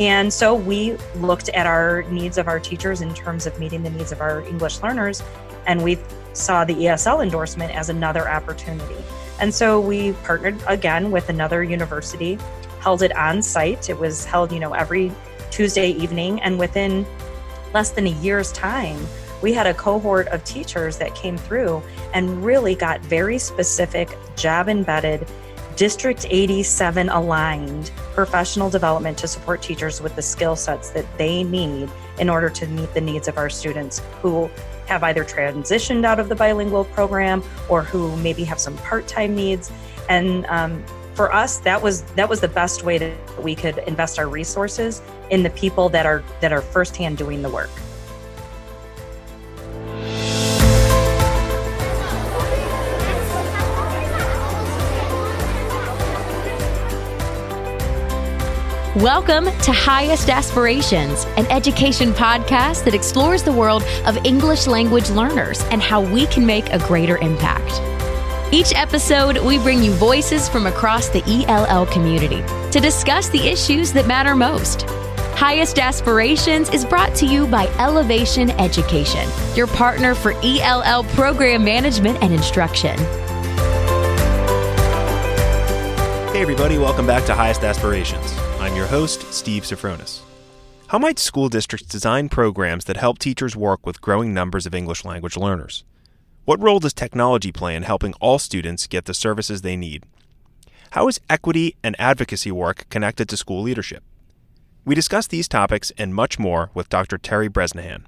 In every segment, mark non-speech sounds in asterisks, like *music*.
And so we looked at our needs of our teachers in terms of meeting the needs of our English learners, and we saw the ESL endorsement as another opportunity. And so we partnered again with another university, held it on site. It was held, you know, every Tuesday evening, and within less than a year's time, we had a cohort of teachers that came through and really got very specific job embedded District 87 aligned professional development to support teachers with the skill sets that they need in order to meet the needs of our students who have either transitioned out of the bilingual program or who maybe have some part-time needs. And um, for us that was that was the best way that we could invest our resources in the people that are that are firsthand doing the work Welcome to Highest Aspirations, an education podcast that explores the world of English language learners and how we can make a greater impact. Each episode, we bring you voices from across the ELL community to discuss the issues that matter most. Highest Aspirations is brought to you by Elevation Education, your partner for ELL program management and instruction. Hey, everybody, welcome back to Highest Aspirations. I'm your host, Steve Sofronis. How might school districts design programs that help teachers work with growing numbers of English language learners? What role does technology play in helping all students get the services they need? How is equity and advocacy work connected to school leadership? We discuss these topics and much more with Dr. Terry Bresnahan.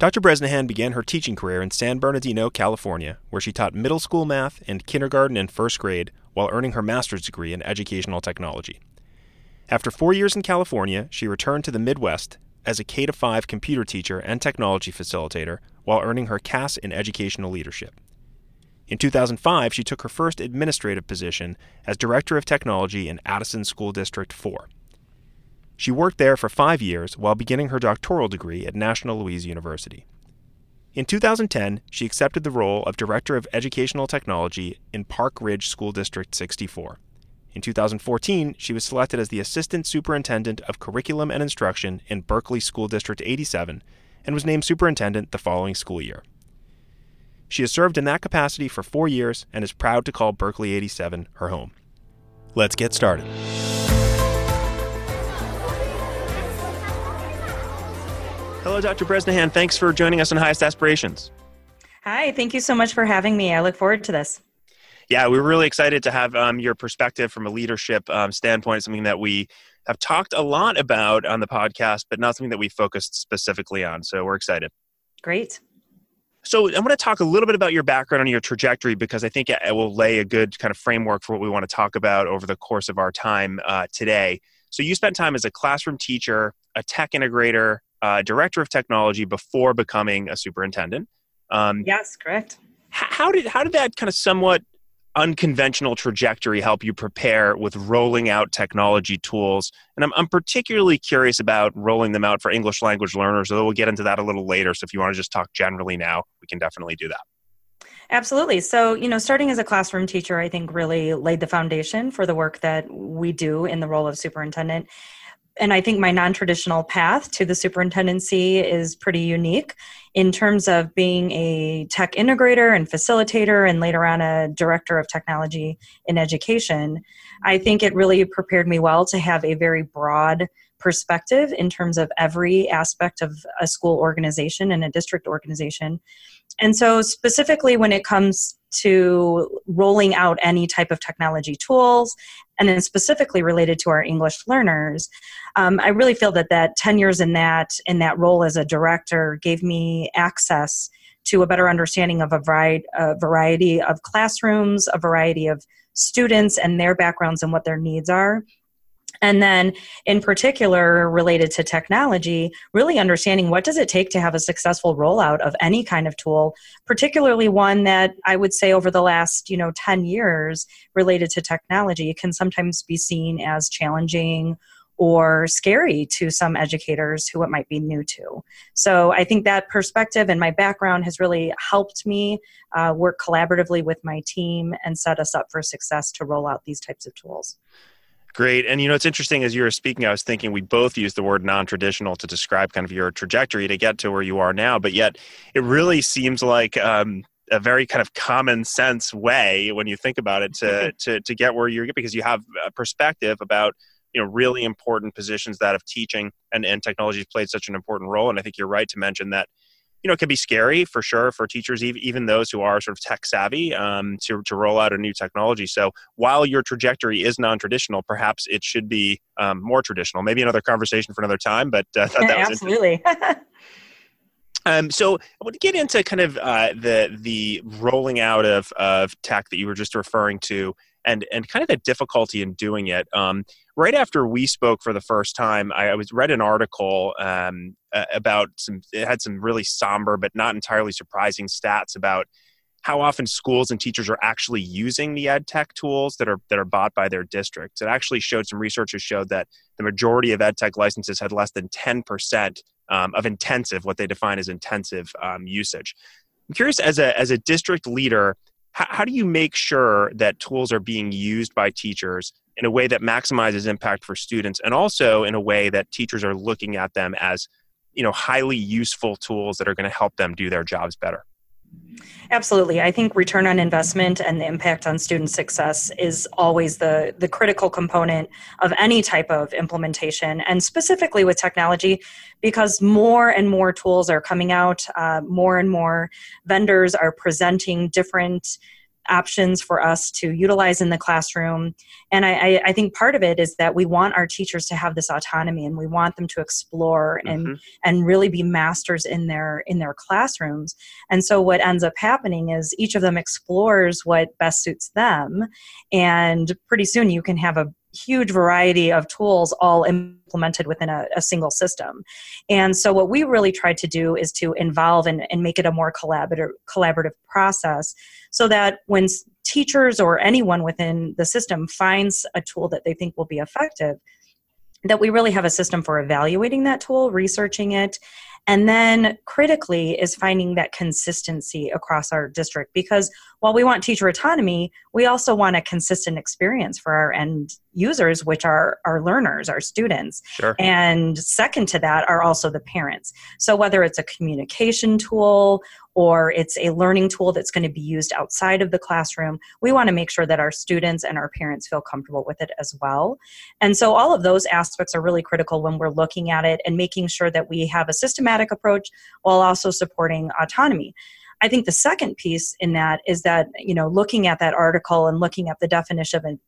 Dr. Bresnahan began her teaching career in San Bernardino, California, where she taught middle school math and kindergarten and first grade while earning her master's degree in educational technology. After four years in California, she returned to the Midwest as a K 5 computer teacher and technology facilitator while earning her CAS in educational leadership. In 2005, she took her first administrative position as Director of Technology in Addison School District 4. She worked there for five years while beginning her doctoral degree at National Louis University. In 2010, she accepted the role of Director of Educational Technology in Park Ridge School District 64. In 2014, she was selected as the Assistant Superintendent of Curriculum and Instruction in Berkeley School District 87 and was named Superintendent the following school year. She has served in that capacity for four years and is proud to call Berkeley 87 her home. Let's get started. Hello, Dr. Bresnahan. Thanks for joining us on Highest Aspirations. Hi, thank you so much for having me. I look forward to this. Yeah, we're really excited to have um, your perspective from a leadership um, standpoint, something that we have talked a lot about on the podcast, but not something that we focused specifically on. So we're excited. Great. So I'm going to talk a little bit about your background and your trajectory because I think it will lay a good kind of framework for what we want to talk about over the course of our time uh, today. So you spent time as a classroom teacher, a tech integrator, uh, director of technology before becoming a superintendent. Um, yes, correct. How did how did that kind of somewhat unconventional trajectory help you prepare with rolling out technology tools? And I'm, I'm particularly curious about rolling them out for English language learners, although we'll get into that a little later. So if you want to just talk generally now, we can definitely do that. Absolutely. So, you know, starting as a classroom teacher, I think really laid the foundation for the work that we do in the role of superintendent and I think my non traditional path to the superintendency is pretty unique in terms of being a tech integrator and facilitator, and later on a director of technology in education. I think it really prepared me well to have a very broad perspective in terms of every aspect of a school organization and a district organization. And so, specifically, when it comes to rolling out any type of technology tools, and then specifically related to our English learners, um, I really feel that that 10 years in that in that role as a director gave me access to a better understanding of a variety, a variety of classrooms, a variety of students and their backgrounds and what their needs are and then in particular related to technology really understanding what does it take to have a successful rollout of any kind of tool particularly one that i would say over the last you know 10 years related to technology can sometimes be seen as challenging or scary to some educators who it might be new to. So I think that perspective and my background has really helped me uh, work collaboratively with my team and set us up for success to roll out these types of tools. Great. And you know, it's interesting as you were speaking, I was thinking we both use the word non traditional to describe kind of your trajectory to get to where you are now, but yet it really seems like um, a very kind of common sense way when you think about it to, mm-hmm. to, to get where you're because you have a perspective about you know really important positions that of teaching and, and technology has played such an important role and i think you're right to mention that you know, it can be scary for sure for teachers, even those who are sort of tech savvy, um, to, to roll out a new technology. So while your trajectory is non traditional, perhaps it should be um, more traditional. Maybe another conversation for another time, but uh, *laughs* that was absolutely. *laughs* Um, so I want to get into kind of uh, the the rolling out of of tech that you were just referring to, and and kind of the difficulty in doing it. Um, right after we spoke for the first time, I, was read an article um, about some. It had some really somber but not entirely surprising stats about how often schools and teachers are actually using the ed tech tools that are that are bought by their districts. It actually showed some researchers showed that the majority of ed tech licenses had less than ten percent um, of intensive, what they define as intensive um, usage. I'm curious, as a as a district leader, how, how do you make sure that tools are being used by teachers in a way that maximizes impact for students and also in a way that teachers are looking at them as you know highly useful tools that are going to help them do their jobs better Absolutely. I think return on investment and the impact on student success is always the, the critical component of any type of implementation, and specifically with technology, because more and more tools are coming out, uh, more and more vendors are presenting different options for us to utilize in the classroom. And I, I, think part of it is that we want our teachers to have this autonomy and we want them to explore and mm-hmm. and really be masters in their in their classrooms. And so what ends up happening is each of them explores what best suits them. And pretty soon you can have a huge variety of tools all implemented within a, a, single system. And so, what we really tried to do is to involve and, and make it a more collaborative, collaborative process so that when teachers or anyone within the system finds a tool that they think will be effective, that we really have a system for evaluating that tool, researching it, and then critically is finding that consistency across our district because while we want teacher autonomy, we also want a consistent experience for our end users, which are our learners, our students. Sure. And second to that are also the parents. So whether it's a communication tool or it's a learning tool that's going to be used outside of the classroom, we want to make sure that our students and our parents feel comfortable with it as well. And so all of those aspects are really critical when we're looking at it and making sure that we have a systematic approach while also supporting autonomy. I think the second piece in that is that, you know, looking at that article and looking at the definition of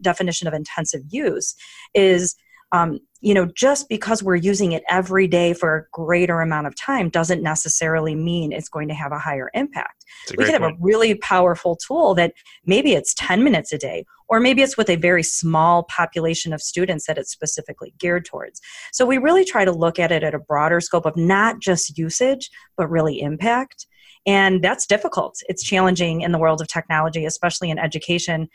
definition of intensive use is um, you know just because we're using it every day for a greater amount of time doesn't necessarily mean it's going to have a higher impact. A we can have a really powerful tool that maybe it's 10 minutes a day or maybe it's with a very small population of students that it's specifically geared towards. So we really try to look at it at a broader scope of not just usage but really impact. And that's difficult. It's challenging in the world of technology especially in education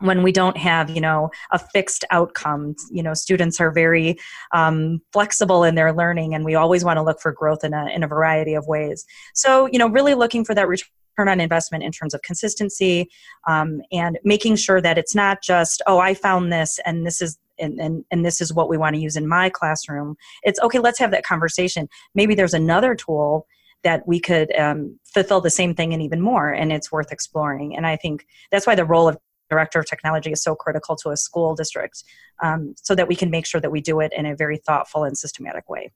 when we don't have you know a fixed outcome. You know students are very um, flexible in their learning and we always want to look for growth in a, in a variety of ways. So you know really looking for that return on investment in terms of consistency um, and making sure that it's not just oh i found this and this is and, and, and this is what we want to use in my classroom. It's okay let's have that conversation. Maybe there's another tool that we could um, fulfill the same thing and even more and it's worth exploring. And i think that's why the role of director of technology is so critical to a school district um, so that we can make sure that we do it in a very thoughtful and systematic way.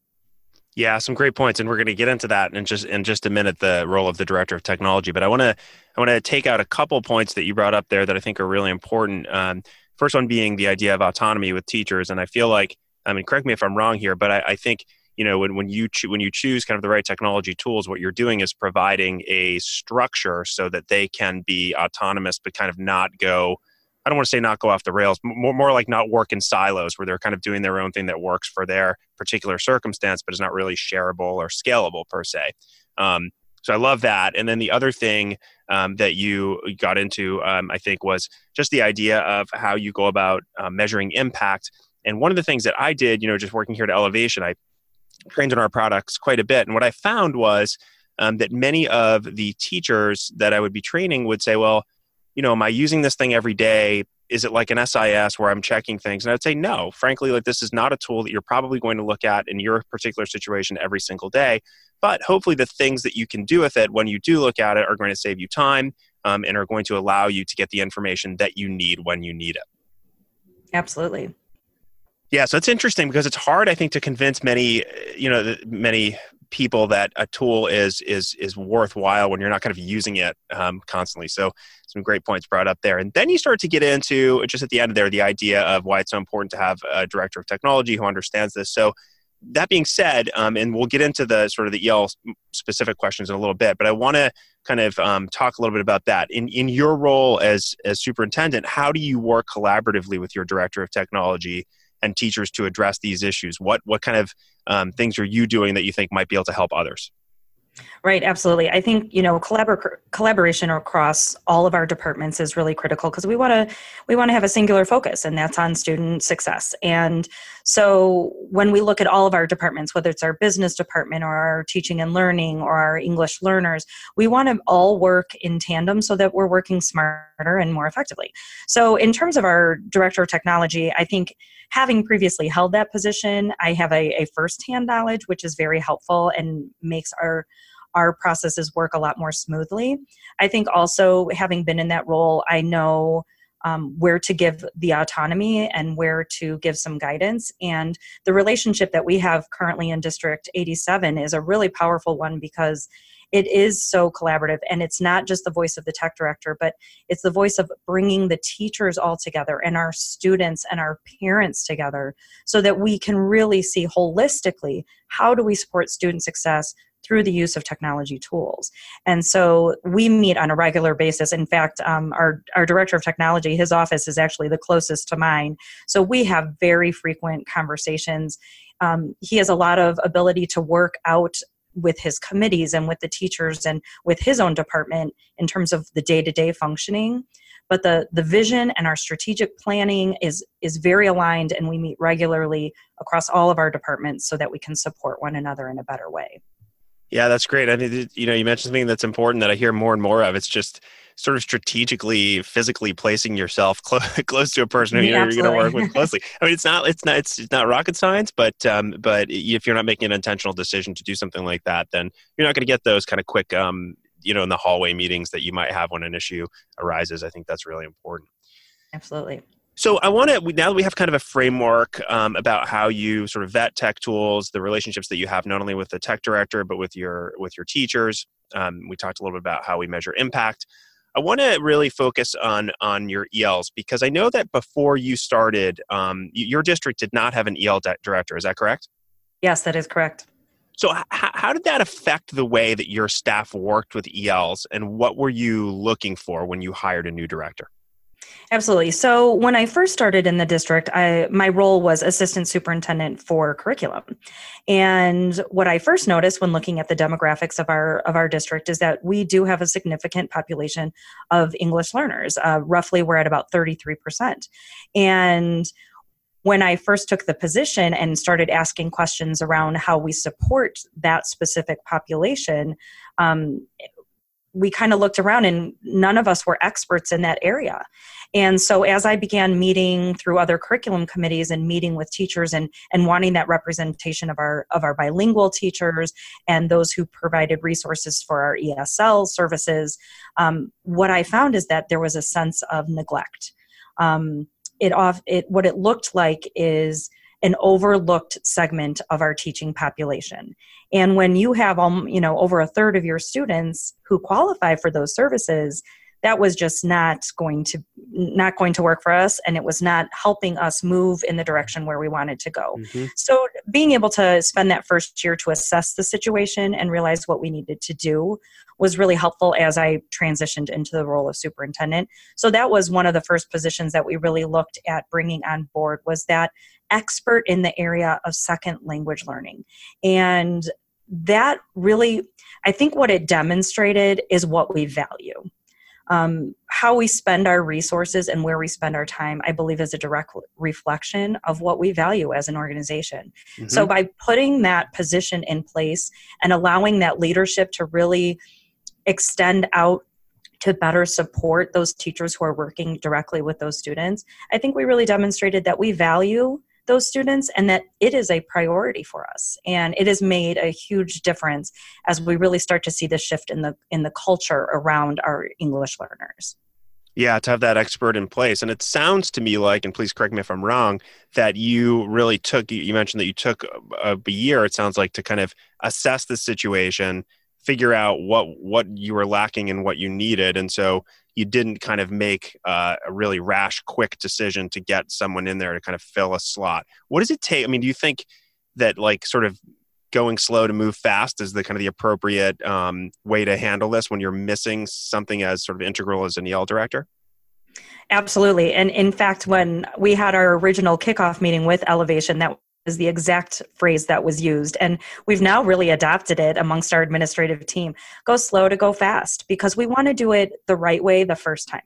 Yeah some great points and we're going to get into that in just in just a minute the role of the director of technology but i want to i want to take out a couple points that you brought up there that i think are really important um, first one being the idea of autonomy with teachers and i feel like i mean correct me if i'm wrong here but i, I think you know when, when you cho- when you choose kind of the right technology tools what you're doing is providing a structure so that they can be autonomous but kind of not go i don't want to say not go off the rails more, more like not work in silos where they're kind of doing their own thing that works for their particular circumstance but is not really shareable or scalable per se. Um, so i love that. And then the other thing um, that you got into um, i think was just the idea of how you go about uh, measuring impact. And one of the things that i did you know just working here at elevation i trained on our products quite a bit. And what I found was um, that many of the teachers that I would be training would say, well, you know, am I using this thing every day? is it like an SIS where I'm checking things? And I'd say no. Frankly, like this is not a tool that you're probably going to look at in your particular situation every single day. But hopefully, the things that you can do with it when you do look at it are going to save you time um, and are going to allow you to get the information that you need when you need it. Absolutely. Yeah, so it's interesting because it's hard, I think, to convince many, you know, many people that a tool is is is worthwhile when you're not kind of using it um, constantly. So some great points brought up there. And then you start to get into just at the end of there the idea of why it's so important to have a director of technology who understands this. So that being said, um, and we'll get into the sort of the EL specific questions in a little bit, but I want to kind of um, talk a little bit about that. In in your role as as superintendent, how do you work collaboratively with your director of technology? And teachers to address these issues? What what kind of um, things are you doing that you think might be able to help others? Right, absolutely. I think you know collabor- collaboration across all of our departments is really critical because we want to we want to have a singular focus, and that's on student success. And so when we look at all of our departments, whether it's our business department or our teaching and learning or our English learners, we want to all work in tandem so that we're working smarter and more effectively. So in terms of our director of technology, I think having previously held that position, I have a, a firsthand knowledge, which is very helpful and makes our our processes work a lot more smoothly. I think also having been in that role, I know um, where to give the autonomy and where to give some guidance. And the relationship that we have currently in District 87 is a really powerful one because it is so collaborative and it's not just the voice of the tech director but it's the voice of bringing the teachers all together and our students and our parents together so that we can really see holistically how do we support student success through the use of technology tools. And so we meet on a regular basis. In fact, um, our, our director of technology, his office is actually the closest to mine. So we have very frequent conversations. Um, he has a lot of ability to work out with his committees and with the teachers and with his own department in terms of the day-to-day functioning but the the vision and our strategic planning is is very aligned and we meet regularly across all of our departments so that we can support one another in a better way yeah, that's great. I mean, you know, you mentioned something that's important that I hear more and more of. It's just sort of strategically, physically placing yourself *laughs* close, close to a person who yeah, you're, going to work with closely. *laughs* I mean, it's not, it's not, it's not rocket science, but, um, but if you're not making an intentional decision to do something like that, then you're not going to get those kind of quick, um, you know, in the hallway meetings that you might have when an issue arises. I think that's really important. Absolutely. So I want to now that we have kind of a framework um, about how you sort of vet tech tools, the relationships that you have not only with the tech director but with your with your teachers. Um, we talked a little bit about how we measure impact. I want to really focus on on your ELs because I know that before you started, um, your district did not have an EL director. Is that correct? Yes, that is correct. So, h- how did that affect the way that your staff worked with ELs, and what were you looking for when you hired a new director? Absolutely. So when I first started in the district, I, my role was assistant superintendent for curriculum. And what I first noticed when looking at the demographics of our of our district is that we do have a significant population of English learners. Uh, roughly, we're at about thirty three percent. And when I first took the position and started asking questions around how we support that specific population, um, we kind of looked around and none of us were experts in that area. And so as I began meeting through other curriculum committees and meeting with teachers and, and wanting that representation of our of our bilingual teachers and those who provided resources for our ESL services, um, what I found is that there was a sense of neglect. Um, it off it what it looked like is an overlooked segment of our teaching population. And when you have um, you know over a third of your students who qualify for those services, that was just not going to not going to work for us and it was not helping us move in the direction where we wanted to go mm-hmm. so being able to spend that first year to assess the situation and realize what we needed to do was really helpful as i transitioned into the role of superintendent so that was one of the first positions that we really looked at bringing on board was that expert in the area of second language learning and that really i think what it demonstrated is what we value um, how we spend our resources and where we spend our time, I believe, is a direct reflection of what we value as an organization. Mm-hmm. So, by putting that position in place and allowing that leadership to really extend out to better support those teachers who are working directly with those students, I think we really demonstrated that we value those students and that it is a priority for us and it has made a huge difference as we really start to see the shift in the in the culture around our english learners yeah, to have that expert in place. And it sounds to me like, and please correct me if I'm wrong, that you really took, you mentioned that you took a, a year, it sounds like, to kind of assess the situation, figure out what what you were lacking and what you needed. And so you didn't kind of make uh, a really rash, quick decision to get someone in there to kind of fill a slot. What does it take? I mean, do you think that like sort of going slow to move fast is the kind of the appropriate um, way to handle this when you're missing something as sort of integral as an EL director? Absolutely. And in fact, when we had our original kickoff meeting with Elevation, that was the exact phrase that was used. And we've now really adopted it amongst our administrative team go slow to go fast because we want to do it the right way the first time.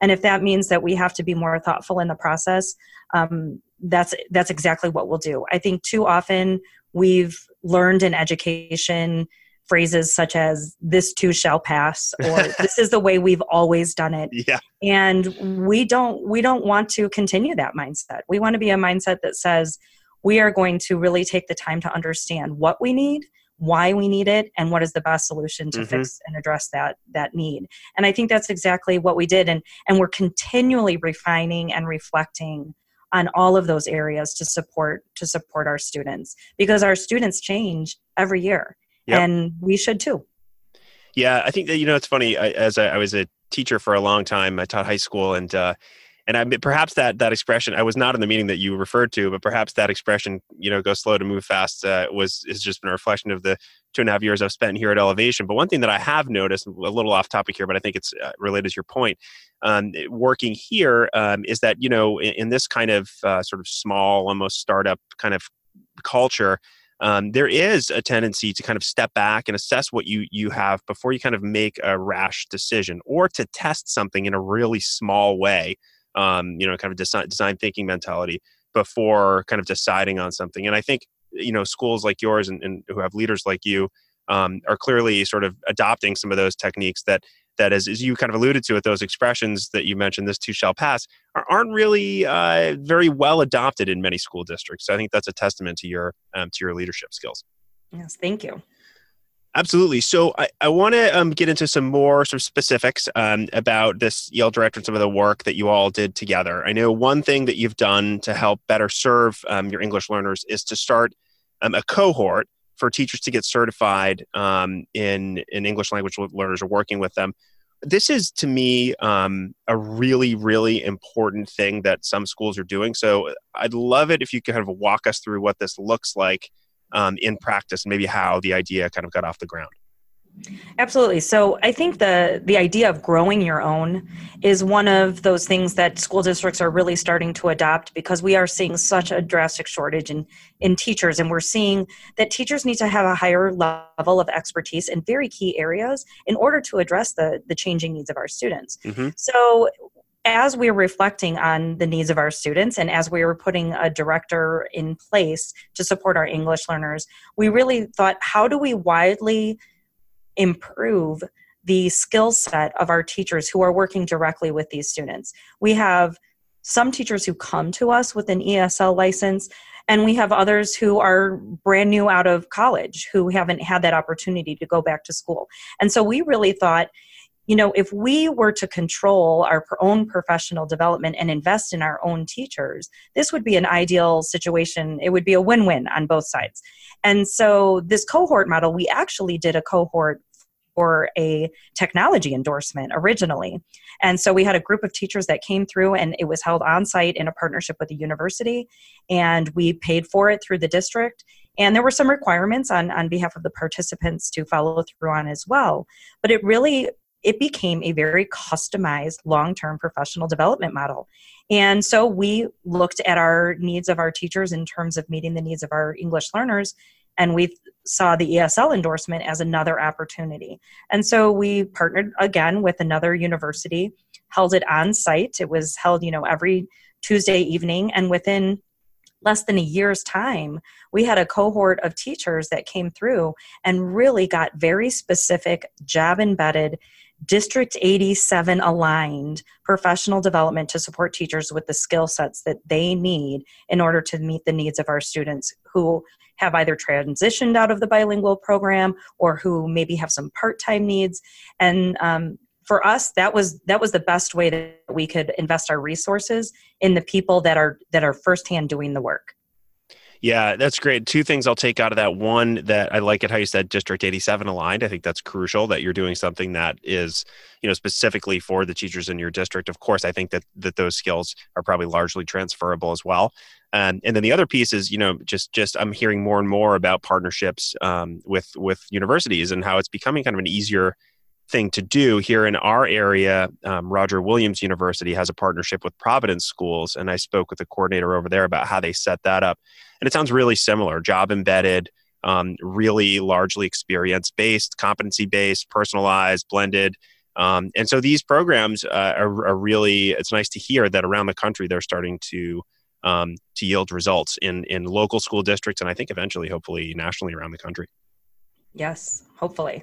And if that means that we have to be more thoughtful in the process, um, that's that's exactly what we'll do. I think too often we've learned in education phrases such as this too shall pass or *laughs* this is the way we've always done it yeah. and we don't we don't want to continue that mindset we want to be a mindset that says we are going to really take the time to understand what we need why we need it and what is the best solution to mm-hmm. fix and address that that need and i think that's exactly what we did and and we're continually refining and reflecting on all of those areas to support to support our students because our students change every year yep. and we should too yeah i think that you know it's funny I, as I, I, was a teacher for a long time i taught high school and uh, and I perhaps that that expression I was not in the meeting that you referred to, but perhaps that expression, you know, go slow to move fast, uh, was has just been a reflection of the two and a half years I've spent here at Elevation. But one thing that I have noticed, a little off topic here, but I think it's uh, related to your point, um, working here um, is that you know in, in this kind of uh, sort of small, almost startup kind of culture. Um, there is a tendency to kind of step back and assess what you you have before you kind of make a rash decision or to test something in a really small way um, you know, kind of design, design thinking mentality before kind of deciding on something. And I think, you know, schools like yours and, and who have leaders like you um, are clearly sort of adopting some of those techniques that that as, as you kind of alluded to with those expressions that you mentioned this too shall pass are, not really uh, very well adopted in many school districts. So i think that's a testament to your um, to your leadership skills. Yes thank you Absolutely. So I, I want to um, get into some more sort of specifics um, about this EL director and some of the work that you all did together. I know one thing that you've done to help better serve um, your English learners is to start um, a cohort for teachers to get certified um, in, in English language learners or working with them. This is to me um, a really, really important thing that some schools are doing. So I'd love it if you could kind of walk us through what this looks like um, in practice and maybe how the idea kind of got off the ground. Absolutely. So i think the the idea of growing your own is one of those things that school districts are really starting to adopt because we are seeing such a drastic shortage in in teachers. And we're seeing that teachers need to have a higher level of expertise in very key areas in order to address the the changing needs of our students. Mm-hmm. so as we were reflecting on the needs of our students and as we were putting a director in place to support our English learners, we really thought, how do we widely improve the skill set of our teachers who are working directly with these students? We have some teachers who come to us with an ESL license, and we have others who are brand new out of college who haven't had that opportunity to go back to school. And so we really thought you know, if we were to control our own professional development and invest in our own teachers, this would be an ideal situation. It would be a win win on both sides. And so, this cohort model, we actually did a cohort for a technology endorsement originally. And so we had a group of teachers that came through and it was held on site in a partnership with the university and we paid for it through the district. And there were some requirements on, on behalf of the participants to follow through on as well. But it really it became a very customized long term professional development model. And so we looked at our needs of our teachers in terms of meeting the needs of our English learners, and we saw the ESL endorsement as another opportunity. And so we partnered again with another university, held it on site. It was held, you know, every Tuesday evening, and within less than a year's time, we had a cohort of teachers that came through and really got very specific, job embedded District 87 aligned professional development to support teachers with the skill sets that they need in order to meet the needs of our students who have either transitioned out of the bilingual program or who maybe have some part-time needs. And um, for us that was that was the best way that we could invest our resources in the people that are that are firsthand doing the work yeah, that's great. Two things I'll take out of that. One, that I like it how you said District 87 aligned. I think that's crucial that you're doing something that is, you know, specifically for the teachers in your district. Of course, I think that that those skills are probably largely transferable as well. Um, and then the other piece is, you know, just just I'm hearing more and more about partnerships um, with with universities and how it's becoming kind of an easier thing to do here in our area um, roger williams university has a partnership with providence schools and i spoke with the coordinator over there about how they set that up. And it sounds really similar job embedded um, really largely experience based competency based personalized blended. Um, and so these programs uh, are, are, really it's nice to hear that around the country they're starting to um, to yield results in in local school districts and i think eventually hopefully nationally around the country. Yes hopefully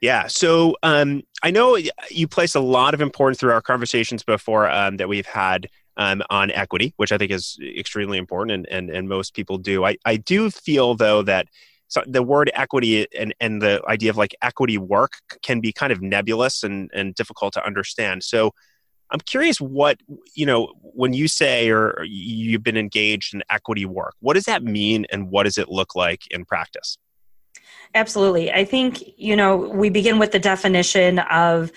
yeah. So um, I know you place a lot of importance through our conversations before um, that we've had um, on equity, which I think is extremely important, and, and, and most people do. I, I do feel, though, that so the word equity and, and the idea of like equity work can be kind of nebulous and, and difficult to understand. So I'm curious what, you know, when you say or you've been engaged in equity work, what does that mean and what does it look like in practice? Absolutely. I think, you know, we begin with the definition of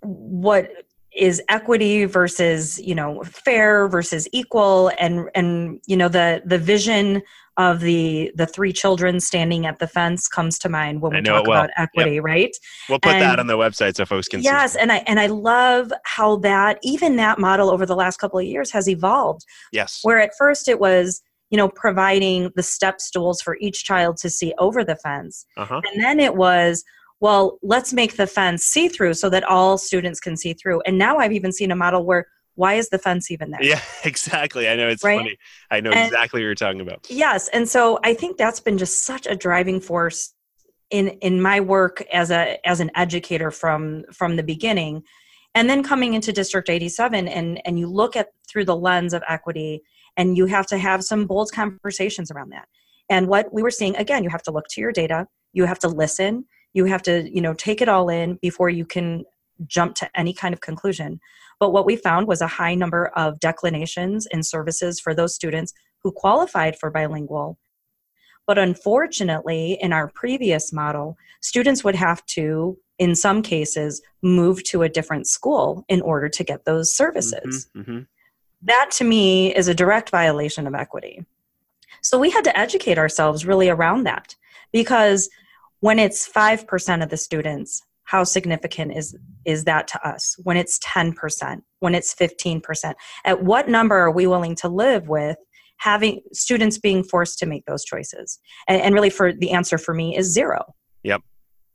what is equity versus, you know, fair versus equal and and you know the the vision of the the three children standing at the fence comes to mind when we talk well. about equity, yep. right? We'll put and, that on the website so folks can yes, see. and I and I love how that even that model over the last couple of years has evolved. Yes. Where at first it was you know, providing the step stools for each child to see over the fence. Uh-huh. And then it was, well, let's make the fence see through so that all students can see through. And now I've even seen a model where why is the fence even there? Yeah, *laughs* exactly. I know it's right? funny. I know and, exactly what you're talking about. Yes, and so I think that's been just such a driving force in in my work as a as an educator from from the beginning. And then coming into District 87 and and you look at through the lens of equity and you have to have some bold conversations around that. And what we were seeing again you have to look to your data. You have to listen. You have to you know take it all in before you can jump to any kind of conclusion. But what we found was a high number of declinations and services for those students who qualified for bilingual. But unfortunately in our previous model students would have to in some cases move to a different school in order to get those services. Mm-hmm, mm-hmm. That to me is a direct violation of equity. So we had to educate ourselves really around that because when it's 5% of the students, how significant is is that to us? When it's 10% when it's 15% at what number are we willing to live with having students being forced to make those choices? And, and really for the answer for me is zero. Yep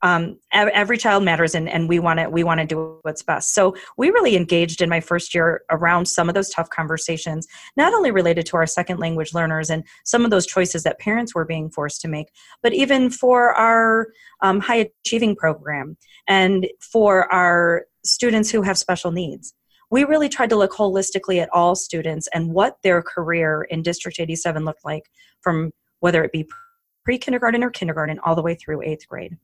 um, every child matters and, and we want to we want to do what's best so we really engaged in my first year around some of those tough conversations not only related to our second language learners and some of those choices that parents were being forced to make but even for our um, high achieving program and for our students who have special needs we really tried to look holistically at all students and what their career in district 87 looked like from whether it be pre kindergarten or kindergarten all the way through eighth grade.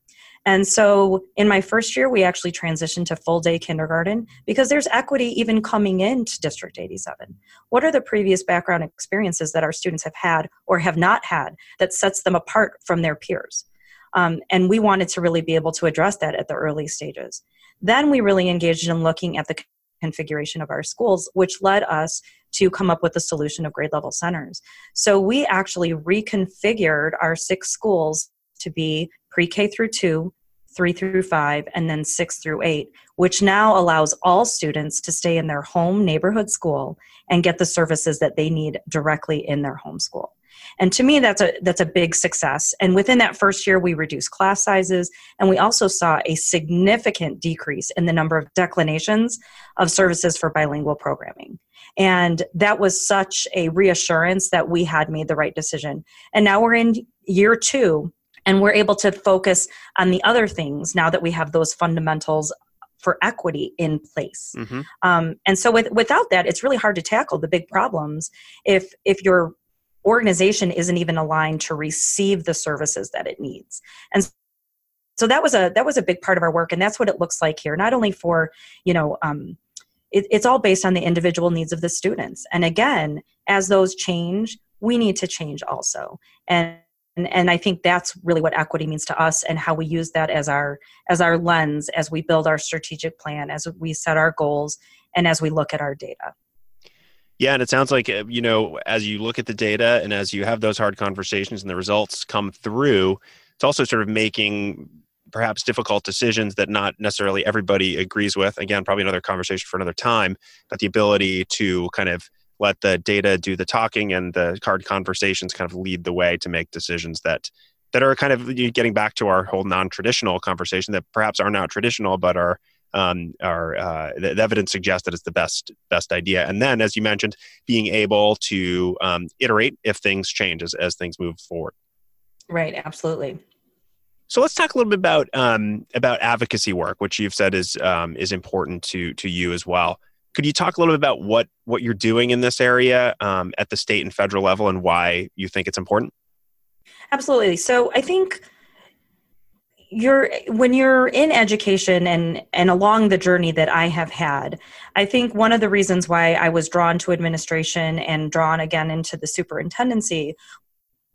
And so in my first year, we actually transitioned to full day kindergarten because there's equity even coming into District 87. What are the previous background experiences that our students have had or have not had that sets them apart from their peers? Um, and we wanted to really be able to address that at the early stages. Then we really engaged in looking at the configuration of our schools, which led us to come up with the solution of grade level centers. So we actually reconfigured our six schools to be pre K through two, three through five, and then six through eight, which now allows all students to stay in their home neighborhood school and get the services that they need directly in their home school. And to me, that's a that's a big success. And within that first year, we reduced class sizes, and we also saw a significant decrease in the number of declinations of services for bilingual programming. And that was such a reassurance that we had made the right decision. And now we're in year two, and we're able to focus on the other things now that we have those fundamentals for equity in place. Mm-hmm. Um, and so with, without that, it's really hard to tackle the big problems if if your organization isn't even aligned to receive the services that it needs. And so that was a that was a big part of our work, and that's what it looks like here. Not only for you know. Um, it, it's all based on the individual needs of the students. And again, as those change, we need to change also. And and, and i think that's really what equity means to us and how we use that as our as our lens as we build our strategic plan as we set our goals and as we look at our data. Yeah and it sounds like uh, you know as you look at the data and as you have those hard conversations and the results come through it's also sort of making perhaps difficult decisions that not necessarily everybody agrees with. Again probably another conversation for another time but the ability to kind of let the data do the talking and the card conversations kind of lead the way to make decisions that that are kind of getting back to our whole non-traditional conversation that perhaps are not traditional but are um, are uh, the, the, evidence suggests that it's the best best idea. And then as you mentioned being able to um, iterate if things change as, as things move forward. Right absolutely. So let's talk a little bit about um, about advocacy work which you've said is um, is important to to you as well could you talk a little bit about what what you're doing in this area um, at the state and federal level and why you think it's important? Absolutely. So I think you're when you're in education and and along the journey that I have had, I think one of the reasons why I was drawn to administration and drawn again into the superintendency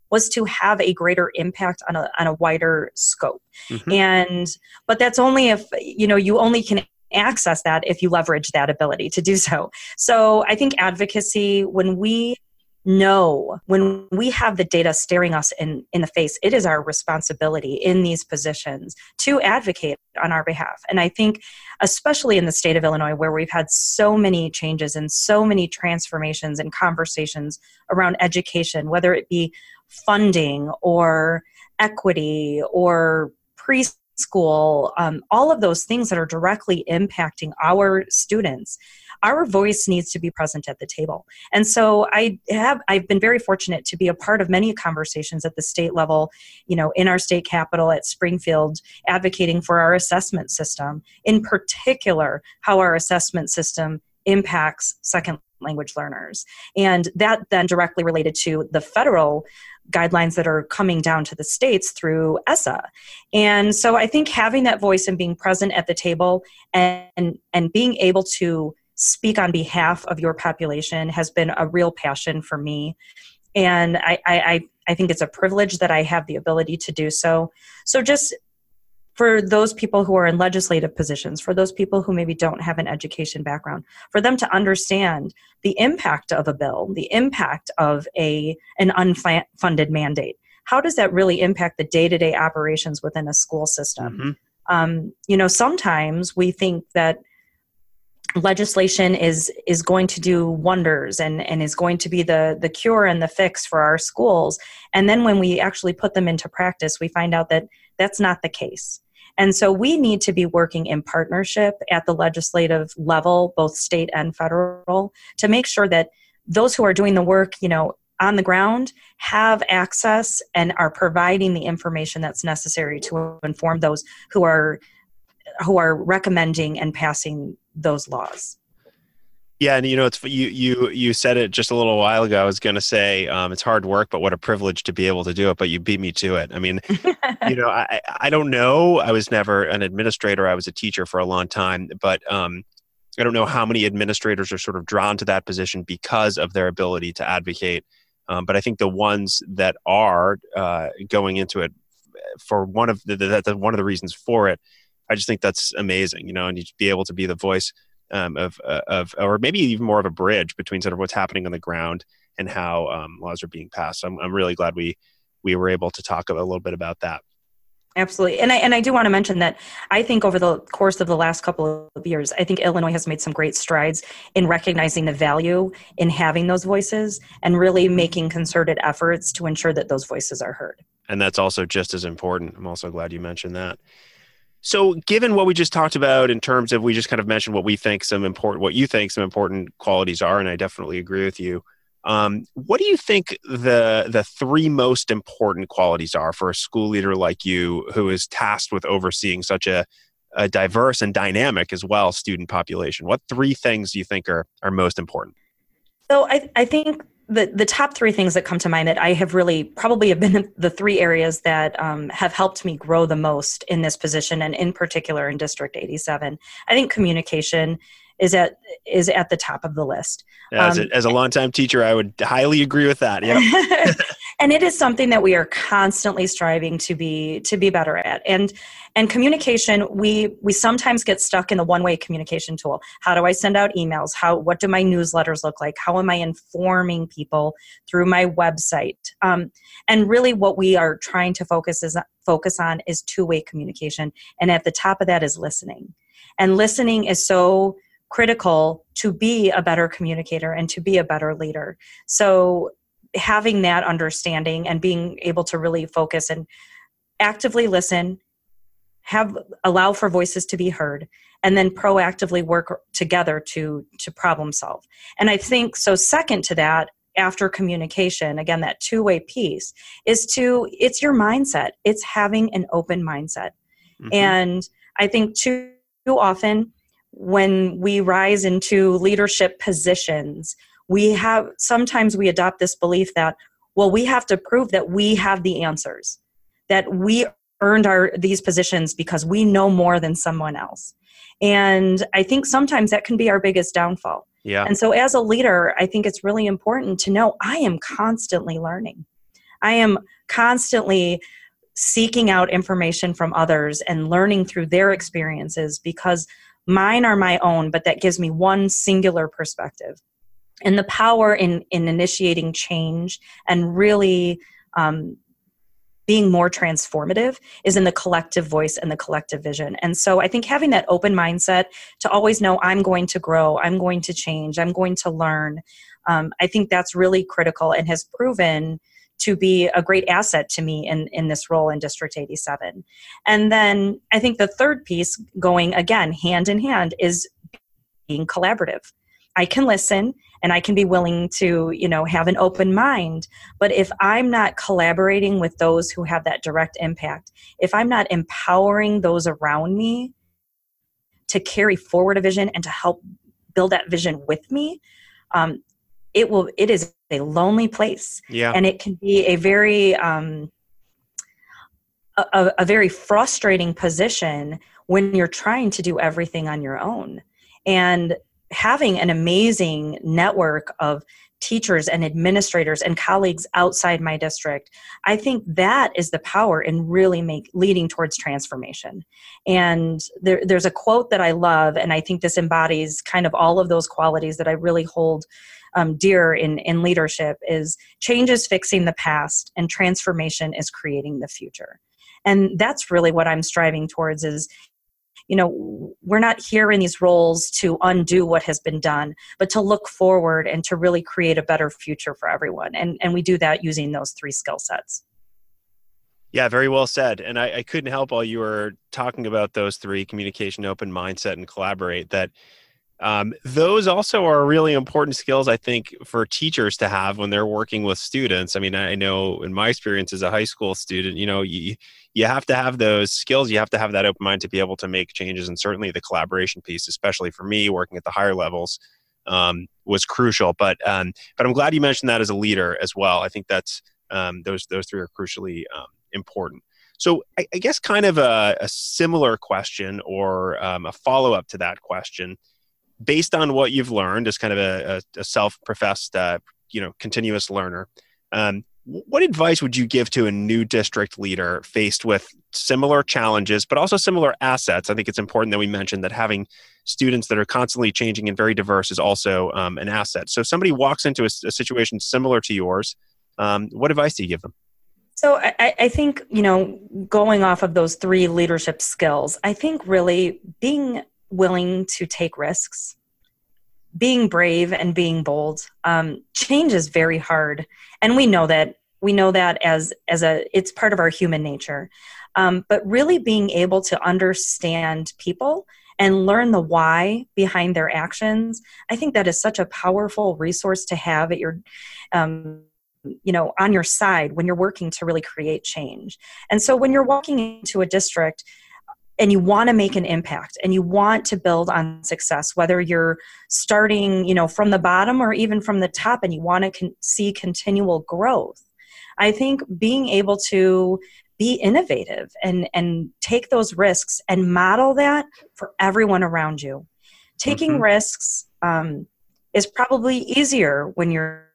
was to have a greater impact on a, on a wider scope mm-hmm. and but that's only if you know you only can access that if you leverage that ability to do so. So I think advocacy, when we know when we have the data staring us in, in the face, it is our responsibility in these positions to advocate on our behalf. And I think, especially in the state of Illinois, where we've had so many changes and so many transformations and conversations around education, whether it be funding or equity or pre school, um, all of those things that are directly impacting our students, our voice needs to be present at the table. And so I have I've been very fortunate to be a part of many conversations at the state level, you know, in our state capital at Springfield, advocating for our assessment system, in particular, how our assessment system impacts second language learners. And that then directly related to the federal guidelines that are coming down to the states through ESSA. And so I think having that voice and being present at the table and and being able to speak on behalf of your population has been a real passion for me. And I, I, I think it's a privilege that I have the ability to do so. So just for those people who are in legislative positions, for those people who maybe don't have an education background, for them to understand the impact of a bill, the impact of a an unfunded mandate. How does that really impact the day-to-day operations within a school system? Mm-hmm. Um, you know, sometimes we think that legislation is is going to do wonders and and is going to be the the cure and the fix for our schools and then when we actually put them into practice we find out that that's not the case and so we need to be working in partnership at the legislative level, both state and federal, to make sure that those who are doing the work, you know, on the ground have access and are providing the information that's necessary to inform those who are who are recommending and passing those laws. Yeah, and you know, it's you you you said it just a little while ago. I was going to say um, it's hard work, but what a privilege to be able to do it. But you beat me to it. I mean, *laughs* you know, I I don't know. I was never an administrator. I was a teacher for a long time, but um, I don't know how many administrators are sort of drawn to that position because of their ability to advocate. Um, but I think the ones that are uh, going into it for one of the, the, the one of the reasons for it, I just think that's amazing. You know, and you'd be able to be the voice um, of, uh, of, or maybe even more of a bridge between sort of what's happening on the ground and how um, laws are being passed. So I'm, I'm really glad we, we were able to talk a little bit about that. Absolutely. And I, and I do want to mention that I think over the course of the last couple of years, I think Illinois has made some great strides in recognizing the value in having those voices and really making concerted efforts to ensure that those voices are heard. And that's also just as important. I'm also glad you mentioned that. So, given what we just talked about in terms of we just kind of mentioned what we think some important, what you think some important qualities are, and I definitely agree with you. Um, what do you think the the three most important qualities are for a school leader like you, who is tasked with overseeing such a a diverse and dynamic as well student population. What three things do you think are, are most important? So I, I think the, the top three things that come to mind that I have really probably have been the three areas that um, have helped me grow the most in this position and in particular in District 87. I think communication is at is at the top of the list. As, um, a, as a longtime teacher, I would highly agree with that. Yeah. *laughs* and it is something that we are constantly striving to be to be better at. And and communication, we we sometimes get stuck in the one way communication tool. How do I send out emails? How what do my newsletters look like? How am I informing people through my website? Um, and really, what we are trying to focus is focus on is two way communication. And at the top of that is listening. And listening is so critical to be a better communicator and to be a better leader. So having that understanding and being able to really focus and actively listen have allow for voices to be heard and then proactively work together to to problem solve and i think so second to that after communication again that two-way piece is to it's your mindset it's having an open mindset mm-hmm. and i think too often when we rise into leadership positions, we have sometimes we adopt this belief that, well, we have to prove that we have the answers, that we earned our these positions because we know more than someone else. And I think sometimes that can be our biggest downfall. Yeah. And so as a leader, I think it's really important to know I am constantly learning. I am constantly seeking out information from others and learning through their experiences because mine are my own but that gives me one singular perspective. And the power in in initiating change and really um, being more transformative is in the collective voice and the collective vision. And so i think having that open mindset to always know i'm going to grow i'm going to change i'm going to learn um, i think that's really critical and has proven to be a great asset to me in, in this role in District 87. And then I think the third piece, going again hand in hand, is being collaborative. I can listen and I can be willing to, you know, have an open mind. But if I'm not collaborating with those who have that direct impact, if I'm not empowering those around me to carry forward a vision and to help build that vision with me, um, it will it is a lonely place. Yeah. And it can be a very um a, a very frustrating position when you're trying to do everything on your own. And having an amazing network of teachers and administrators and colleagues outside my district i think that is the power in really make leading towards transformation. And there, there's a quote that i love and i think this embodies kind of all of those qualities that i really hold um, dear in, in leadership is change is fixing the past and transformation is creating the future. And that's really what i'm striving towards is you know we're not here in these roles to undo what has been done but to look forward and to really create a better future for everyone and and we do that using those three skill sets yeah, very well said. And I, I, couldn't help while you were talking about those three communication, open mindset, and collaborate that um, those also are really important skills, I think, for teachers to have when they're working with students. I mean, I know in my experience as a high school student, you know, you, you have to have those skills. You have to have that open mind to be able to make changes. And certainly the collaboration piece, especially for me working at the higher levels, um, was crucial. But um, but I'm glad you mentioned that as a leader as well. I think that's um, those those three are crucially um, important. So I, I, guess kind of a, a similar question or um, a follow up to that question based on what you've learned as kind of a, a, self-professed uh, you know continuous learner um, what advice would you give to a new district leader faced with similar challenges but also similar assets? I think it's important that we mention that having students that are constantly changing and very diverse is also um, an asset. So if somebody walks into a, a situation similar to yours um, what advice do you give them? So I, I, think you know going off of those three leadership skills i think really being willing to take risks being brave and being bold um, change is very hard. And we know that we know that as as a it's part of our human nature. Um, but really being able to understand people and learn the why behind their actions i think that is such a powerful resource to have at your um, you know on your side when you're working to really create change. And so when you're walking into a district and you want to make an impact and you want to build on success whether you're starting you know from the bottom or even from the top and you want to con- see continual growth i think being able to be innovative and and take those risks and model that for everyone around you taking mm-hmm. risks um, is probably easier when you're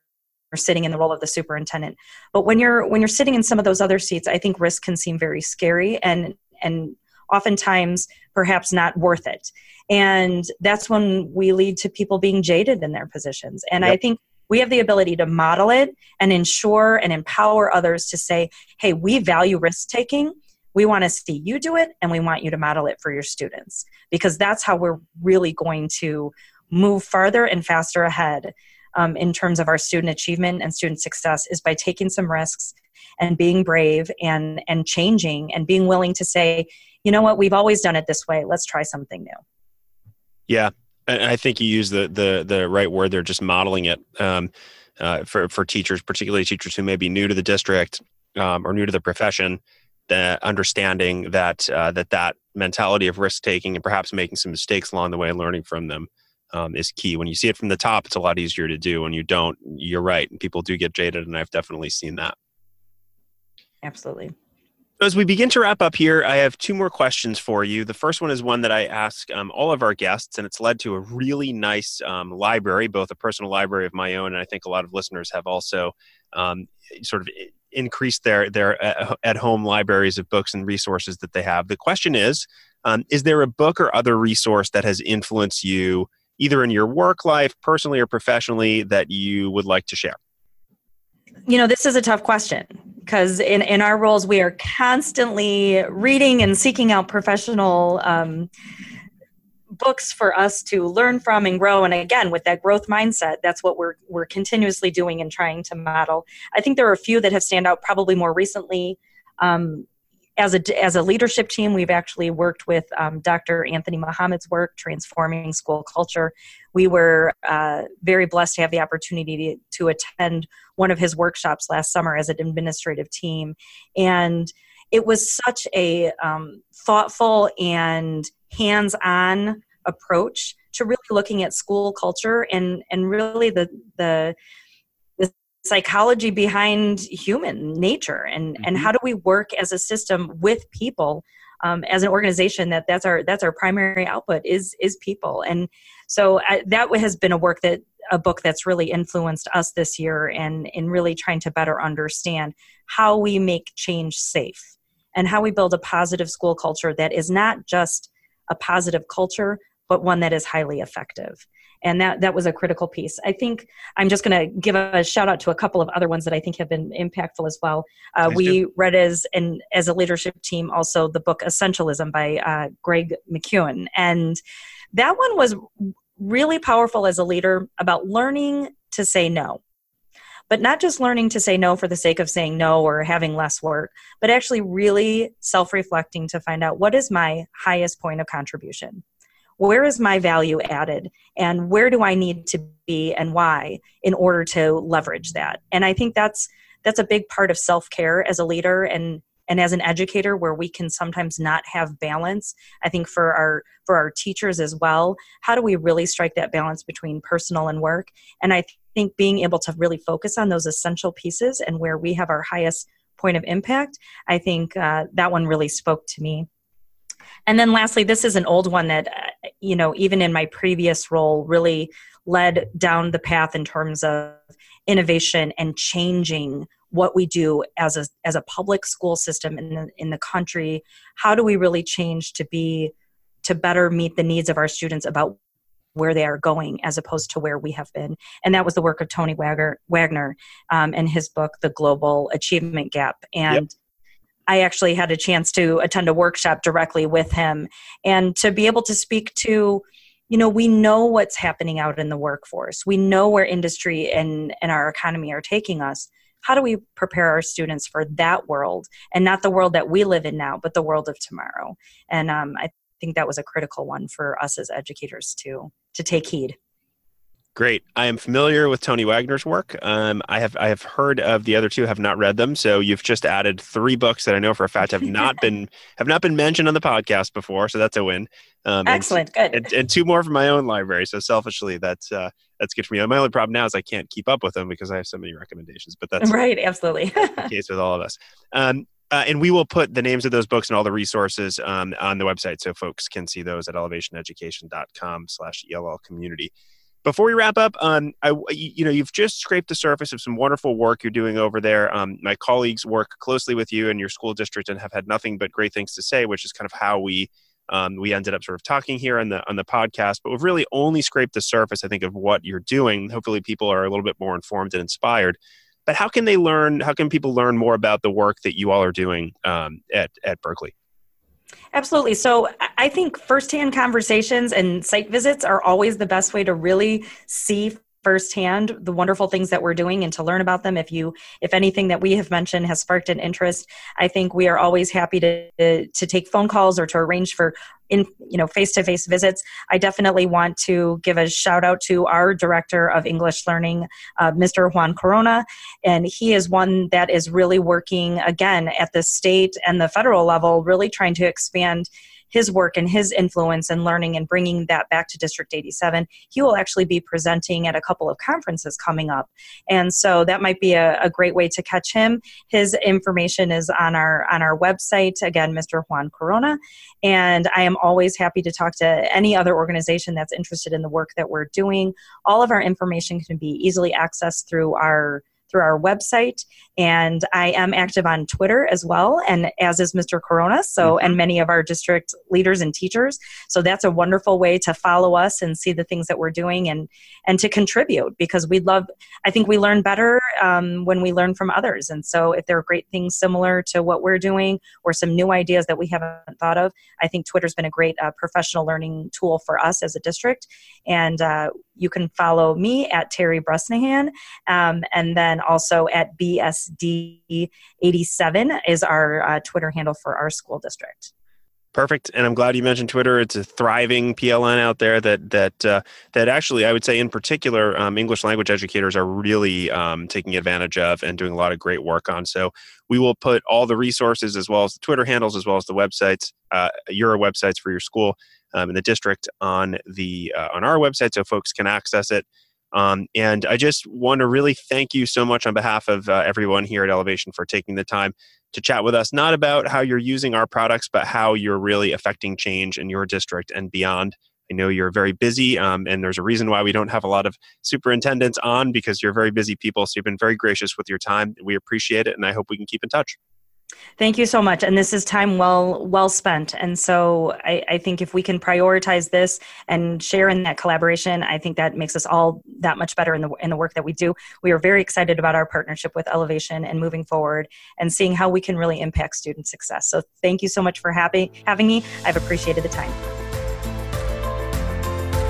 sitting in the role of the superintendent but when you're when you're sitting in some of those other seats i think risk can seem very scary and and oftentimes perhaps not worth it. And that's when we lead to people being jaded in their positions. And yep. i think we have the ability to model it and ensure and empower others to say hey we value risk taking we want to see you do it and we want you to model it for your students. Because that's how we're really going to move farther and faster ahead um, in terms of our student achievement and student success is by taking some risks and being brave and and changing and being willing to say you know what we've always done it this way. Let's try something new. Yeah. I think you use the the the right word there just modeling it um, uh, for for teachers particularly teachers who may be new to the district um, or new to the profession the understanding that uh, that that mentality of risk taking and perhaps making some mistakes along the way and learning from them um, is key. When you see it from the top, it's a lot easier to do. When you don't, you're right. People do get jaded, and I've definitely seen that. Absolutely. As we begin to wrap up here, I have two more questions for you. The first one is one that I ask um, all of our guests, and it's led to a really nice um, library, both a personal library of my own, and I think a lot of listeners have also um, sort of increased their their uh, at home libraries of books and resources that they have. The question is, um, is there a book or other resource that has influenced you either in your work life, personally or professionally, that you would like to share? You know, this is a tough question because in, in our roles, we are constantly reading and seeking out professional um, books for us to learn from and grow. And again, with that growth mindset, that's what we're, we're continuously doing and trying to model. I think there are a few that have stand out probably more recently. Um, as a as a leadership team, we've actually worked with um, Dr. Anthony Muhammad's work, transforming school culture. We were uh, very blessed to have the opportunity to, to attend one of his workshops last summer as an administrative team, and it was such a um, thoughtful and hands-on approach to really looking at school culture and and really the the psychology behind human nature and mm-hmm. and how do we work as a system with people um, as an organization that that's our that's our primary output is is people and so I, that has been a work that a book that's really influenced us this year and in really trying to better understand how we make change safe and how we build a positive school culture that is not just a positive culture but one that is highly effective and that that was a critical piece. I think i'm just going to give a shout out to a couple of other ones that i think have been impactful as well. Uh, we read as and as a leadership team also the book essentialism by uh, greg mckeown and that one was really powerful as a leader about learning to say no. But not just learning to say no for the sake of saying no or having less work, but actually really self reflecting to find out what is my highest point of contribution where is my value added and where do i need to be and why in order to leverage that? And i think that's that's a big part of self-care as a leader and and as an educator where we can sometimes not have balance. I think for our for our teachers as well how do we really strike that balance between personal and work? And i think being able to really focus on those essential pieces and where we have our highest point of impact i think uh, that one really spoke to me and then lastly, this is an old one that, you know, even in my previous role, really led down the path in terms of innovation and changing what we do as a as a public school system in the in the country. How do we really change to be to better meet the needs of our students about where they are going as opposed to where we have been? And that was the work of tony wagner, wagner um, and his book the global achievement gap. And yep. I actually had a chance to attend a workshop directly with him and to be able to speak to you know we know what's happening out in the workforce. We know where industry and, and our economy are taking us. How do we prepare our students for that world and not the world that we live in now but the world of tomorrow? And um, i think that was a critical one for us as educators to to take heed Great. I am familiar with Tony Wagner's work. Um, I have I have heard of the other two, have not read them. So you've just added three books that I know for a fact have not *laughs* been have not been mentioned on the podcast before. So that's a win. Um, Excellent. And, good. And, and, two more from my own library. So selfishly, that's uh, that's good for me. My only problem now is I can't keep up with them because I have so many recommendations. But that's right. Absolutely. *laughs* the case with all of us. Um, uh, and we will put the names of those books and all the resources um, on the website so folks can see those at ellevationeducation.com slash ELL community before we wrap up, um, I, you know, you've just scraped the surface of some wonderful work you're doing over there. Um, my colleagues work closely with you and your school district and have had nothing but great things to say, which is kind of how we um, we ended up sort of talking here on the on the podcast. But we've really only scraped the surface, I think, of what you're doing. Hopefully, people are a little bit more informed and inspired. But how can they learn? How can people learn more about the work that you all are doing um, at at Berkeley? Absolutely. So I think firsthand conversations and site visits are always the best way to really see firsthand the wonderful things that we're doing and to learn about them if you if anything that we have mentioned has sparked an interest i think we are always happy to to take phone calls or to arrange for in you know face-to-face visits. I definitely want to give a shout out to our director of english learning uh, mr juan corona and he is one that is really working again at the state and the federal level really trying to expand his work and his influence and learning and bringing that back to District 87. He will actually be presenting at a couple of conferences coming up. And so that might be a, a great way to catch him. His information is on our on our website, again, Mr. Juan Corona. And I am always happy to talk to any other organization that's interested in the work that we're doing. All of our information can be easily accessed through our through our website. And I am active on Twitter as well, and as is Mr. Corona, so mm-hmm. and many of our district leaders and teachers. So that's a wonderful way to follow us and see the things that we're doing and and to contribute because we love. I think we learn better um, when we learn from others. And so if there are great things similar to what we're doing or some new ideas that we haven't thought of, I think Twitter's been a great uh, professional learning tool for us as a district. And uh, you can follow me at Terry Bresnahan, um, and then also at BSD87 is our uh, Twitter handle for our school district. Perfect, and I'm glad you mentioned Twitter. It's a thriving PLN out there that that uh, that actually, I would say, in particular, um, English language educators are really um, taking advantage of and doing a lot of great work on. So we will put all the resources as well as the Twitter handles, as well as the websites, uh, your websites for your school um, in the district on the uh, on our website, so folks can access it. Um, and I just want to really thank you so much on behalf of uh, everyone here at Ellevation for taking the time to chat with us, not about how you're using our products, but how you're really affecting change in your district and beyond. I know you're very busy, um, and there's a reason why we don't have a lot of superintendents on because you're very busy people. So you've been very gracious with your time. We appreciate it, and I hope we can keep in touch. Thank you so much. And this is time well well spent. And so I, I, think if we can prioritize this and share in that collaboration, I think that makes us all that much better in the in the work that we do. We are very excited about our partnership with Ellevation and moving forward and seeing how we can really impact student success. So thank you so much for happy, having me. I've appreciated the time.